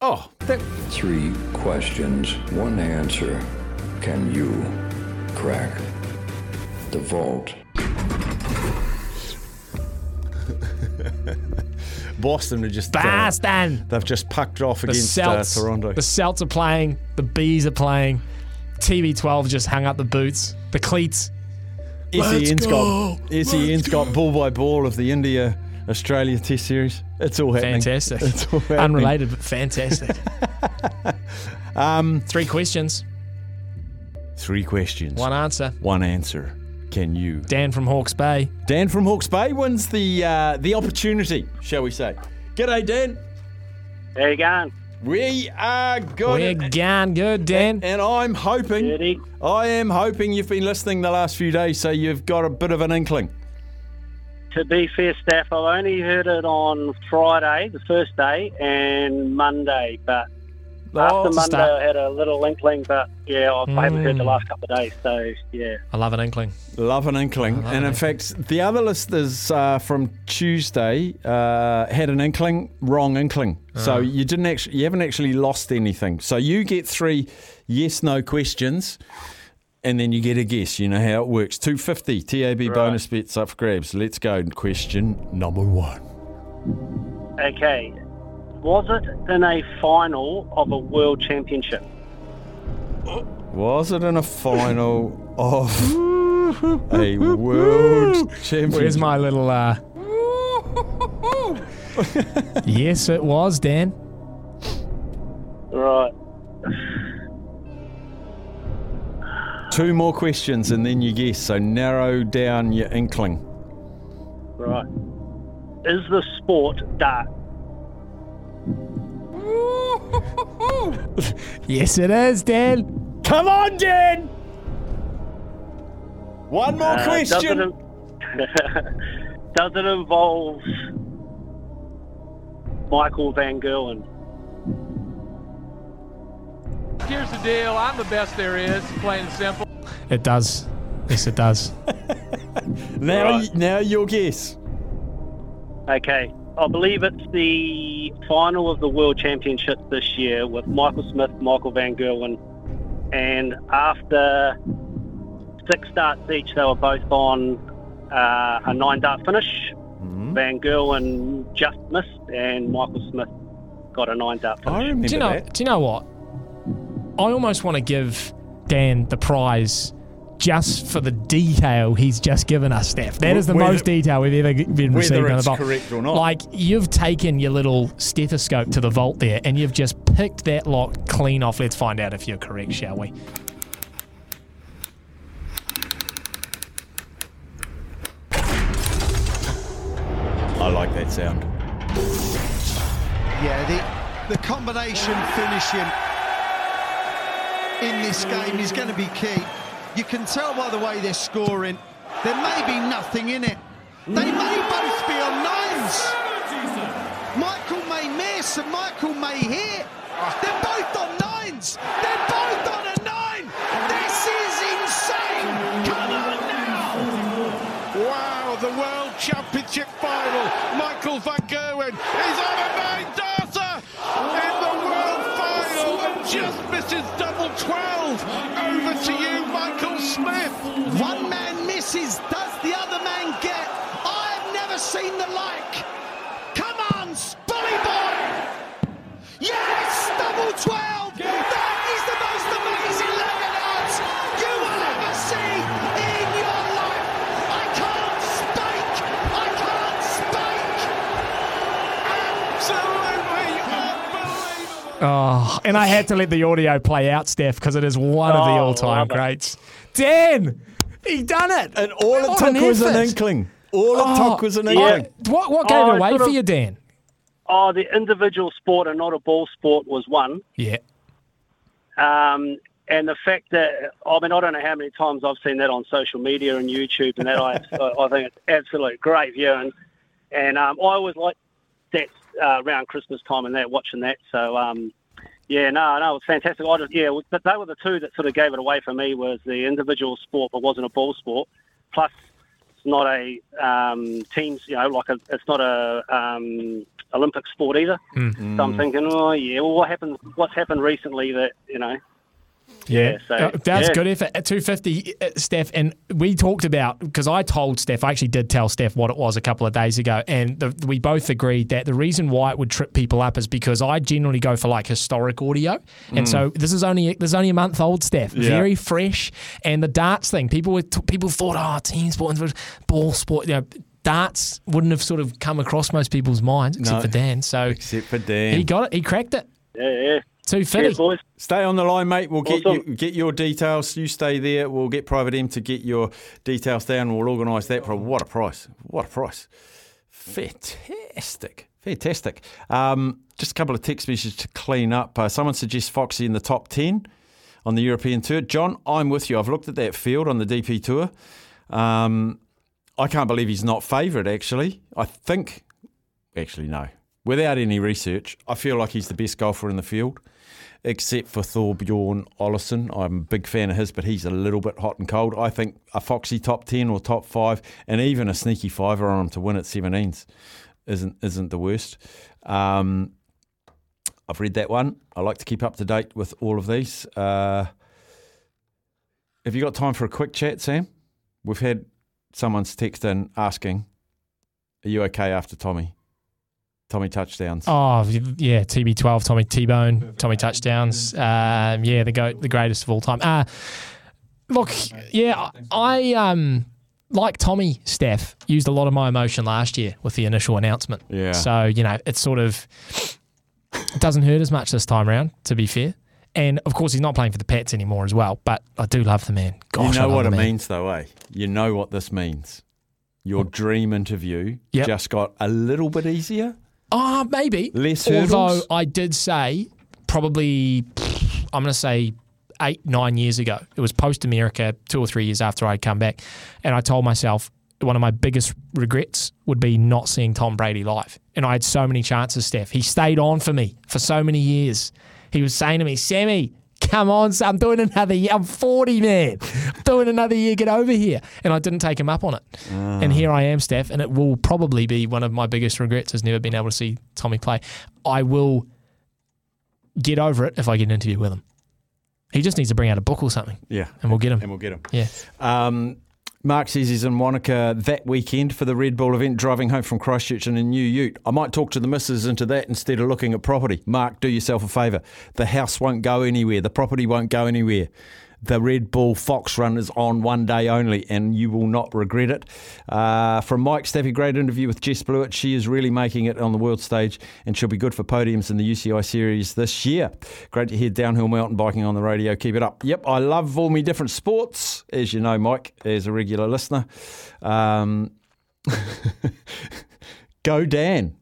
Oh, that, Three questions, one answer. Can you crack the vault? Boston are just uh, Boston. they've just packed off The against uh, Celts. Toronto. The Celts are playing. The Bees are playing. TB12 just hung up the boots. The cleats. SEN's got SEN's got ball by ball of the India Australia Test Series. It's all happening. Fantastic. It's all happening. Unrelated, but fantastic. Um, Three questions, three questions, one answer. one answer. Can you? Dan from Hawke's Bay. Dan from Hawke's Bay wins the uh, the opportunity, shall we say? G'day, Dan. How you going? We are good. We're gone good, Dan. And I'm hoping, Goody. I am hoping you've been listening the last few days, so you've got a bit of an inkling. To be fair, staff, I've only heard it on Friday, the first day, and Monday. But Oh, after Monday, start. I had a little inkling. But yeah, I I haven't heard the Mm. last couple of days. So yeah, I love an inkling. Love an inkling. love and an in fact, the other listeners uh, from Tuesday uh, had an inkling, wrong inkling. So you didn't actually, you haven't actually lost anything. So you get three yes/no questions, and then you get a guess. You know how it works. Two fifty TAB bonus bets up for grabs. Let's go. Question number one. okay. Was it in a final of a world championship? Was it in a final of a world championship? Where's my little. uh Yes, it was, Dan. Two more questions and then you guess. So narrow down your inkling. Right. Is the sport dart? Yes, it is, Dan. Come on, Dan! One more Uh, Does it, question. does it involve Michael Van Gerwen? Here's the deal. I'm the best there is, plain and simple. It does. Yes, it does. Now, Right. now your guess. Okay. I believe it's the final of the World Championship this year with Michael Smith, Michael Van Gerwen, and after six starts each, they were both on uh, a nine dart finish. Van Gerwen just missed, and Michael Smith got a nine dart finish. I finish. remember Do you know? that. Do you know what? I almost want to give Dan the prize just for the detail he's just given us, Steph. That is the Whether- most detail we've ever g- been whether received on it's the vault. correct or not. Like you've taken your little stethoscope to the vault there, and you've just picked that lock clean off. Let's find out if you're correct, shall we? I like that sound. Yeah, the, the combination finishing in this game is going to be key. You can tell by the way they're scoring, there may be nothing in it. They may both be on nines. Michael may miss and Michael may hit. They're both on nines. They're both on a nine. This is insane. Come on now. Wow, the World Championship final. Michael Van Gerwen is on a nine darter in the World final and just misses double 12. Over to you, Michael Smith. One misses, does the other man get? I've never seen the like. Come on, Bully boy! Yes, double 12! That is the most amazing lemon odds you will ever see in your life. I can't speak. I can't speak. Absolutely unbelievable. Oh, and I had to let the audio play out, Steph, because it is one of the Oh, all-time greats. Dan, he done it. And all it What took an was an inkling. All it Oh, took was an I- inkling. what what gave Oh, it away for of- you, Dan? oh, the individual sport and not a ball sport was one. Yeah. Um, and the fact that I mean I don't know how many times I've seen that on social media and YouTube and that I I think it's absolute great viewing, and um, I always like that uh, around Christmas time and that watching that. So um, yeah, no, no, it was fantastic. I just yeah, but they were the two that sort of gave it away for me was the individual sport, but wasn't a ball sport. Plus, it's not a um, teams, you know, like a, it's not a um, Olympic sport either. So I'm thinking, oh yeah, well, what happened? What's happened recently that you know? Yeah, so, Uh, that's yeah. good effort. At 250, uh, Steph, and we talked about because I told Steph, I actually did tell Steph what it was a couple of days ago, and the, we both agreed that the reason why it would trip people up is because I generally go for like historic audio, and so this is only this is only a month old, Steph, very fresh, and the darts thing, people were people thought, oh, team sport, ball sport, you know. Darts wouldn't have sort of come across most people's minds except No. for Dan. So Except for Dan. he got it. He cracked it. Yeah, yeah. Two Cheers, boys. Stay on the line, mate. We'll get Awesome. you get your details. You stay there. We'll get Private M to get your details down. We'll organise that. For what a price! What a price! Fantastic, fantastic. Um, just a couple of text messages to clean up. Uh, someone suggests Foxy in the top ten on the European tour. John, I'm with you. I've looked at that field on the DP tour. Um, I can't believe he's not favourite. Actually, I think. Actually, no. Without any research, I feel like he's the best golfer in the field except for Thorbjorn Olesen. I'm a big fan of his, but he's a little bit hot and cold. I think a Foxy top 10 or top 5 and even a sneaky fiver on him to win at 17s isn't isn't the worst. Um, I've read that one. I like to keep up to date with all of these. Uh, have you got time for a quick chat, Sam? We've had someone's text in asking, "Are you okay after Tommy? Tommy touchdowns." Oh yeah, TB12, Tommy T-Bone, Tommy touchdowns. Um, yeah, the go the greatest of all time. Uh, look, yeah, I um like Tommy Steph used a lot of my emotion last year with the initial announcement. Yeah. So you know, it's sort of it doesn't hurt as much this time round. To be fair. And of course, he's not playing for the Pats anymore as well. But I do love the man. Gosh, you I know love what the it man. means, though, eh? You know what this means. Your dream interview Yep. just got a little bit easier. Oh, maybe. Less Although? I did say probably, I'm going to say eight, nine years ago. It was post America, two or three years after I'd come back. And I told myself one of my biggest regrets would be not seeing Tom Brady live. And I had so many chances, Steph. He stayed on for me for so many years. He was saying to me, Sammy, come on, son, I'm doing another year. I'm 40, man. I'm doing another year. Get over here. And I didn't take him up on it. And here I am, Steph. And it will probably be one of my biggest regrets has never been able to see Tommy play. I will get over it if I get an interview with him. He just needs to bring out a book or something, Yeah. and we'll get him. And we'll get him. Yeah. Um, Mark says he's in Wanaka that weekend for the Red Bull event, driving home from Christchurch in a new ute. I might talk to the missus into that instead of looking at property. Mark, do yourself a favour. The house won't go anywhere. The property won't go anywhere. The Red Bull Fox Run is on one day only, and you will not regret it. Uh, from Mike Staffy, great interview with Jess Blewitt. She is really making it on the world stage, and she'll be good for podiums in the UCI series this year. Great to hear downhill mountain biking on the radio. Keep it up. Yep, I love all me different sports, as you know, Mike, as a regular listener. Um, go Dan.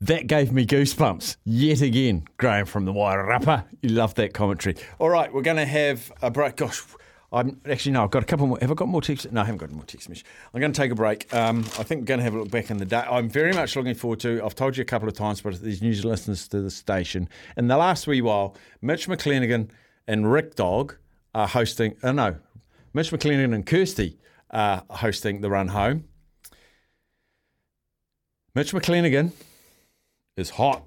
That gave me goosebumps yet again. Graham from the Wairarapa. You love that commentary. All right, we're going to have a break. Gosh, I'm actually no. I've got a couple more. Have I got more text? No, I haven't got more text message. I'm going to take a break. Um, I think we're going to have a look back in the day. I'm very much looking forward to. I've told you a couple of times, but these news listeners to the station. In the last wee while, Mitch McClenaghan and Rick Dog are hosting. Oh no, Mitch McClenaghan and Kirsty are hosting the run home. Mitch McClenaghan is hot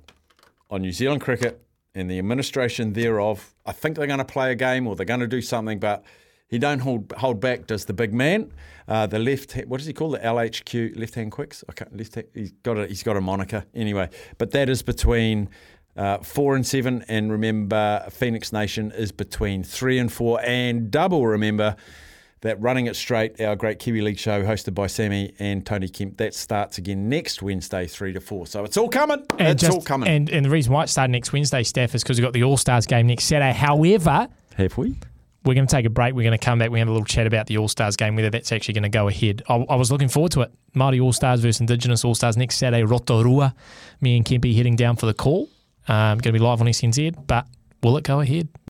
on New Zealand cricket and the administration thereof. I think they're going to play a game or they're going to do something, but he don't hold hold back. Does the big man, uh, the left? What does he call the LHQ left hand quicks? Can't, left hand, he's got a he's got a moniker anyway. But that is between. Uh, four and seven, and remember, Phoenix Nation is between three and four, and double. Remember, that running it straight, our great Kiwi League show hosted by Sammy and Tony Kemp, that starts again next Wednesday, three to four. So it's all coming. it's just- all coming. And, and the reason why it started next Wednesday, Steph, is because we've got the All Stars game next Saturday. However, Have we? we're going to take a break. We're going to come back. We have a little chat about the All Stars game, whether that's actually going to go ahead. I, I was looking forward to it. Māori All Stars versus Indigenous All Stars next Saturday, Rotorua. Me and Kempi heading down for the call. Um, going to be live on SNZ, but will it go ahead?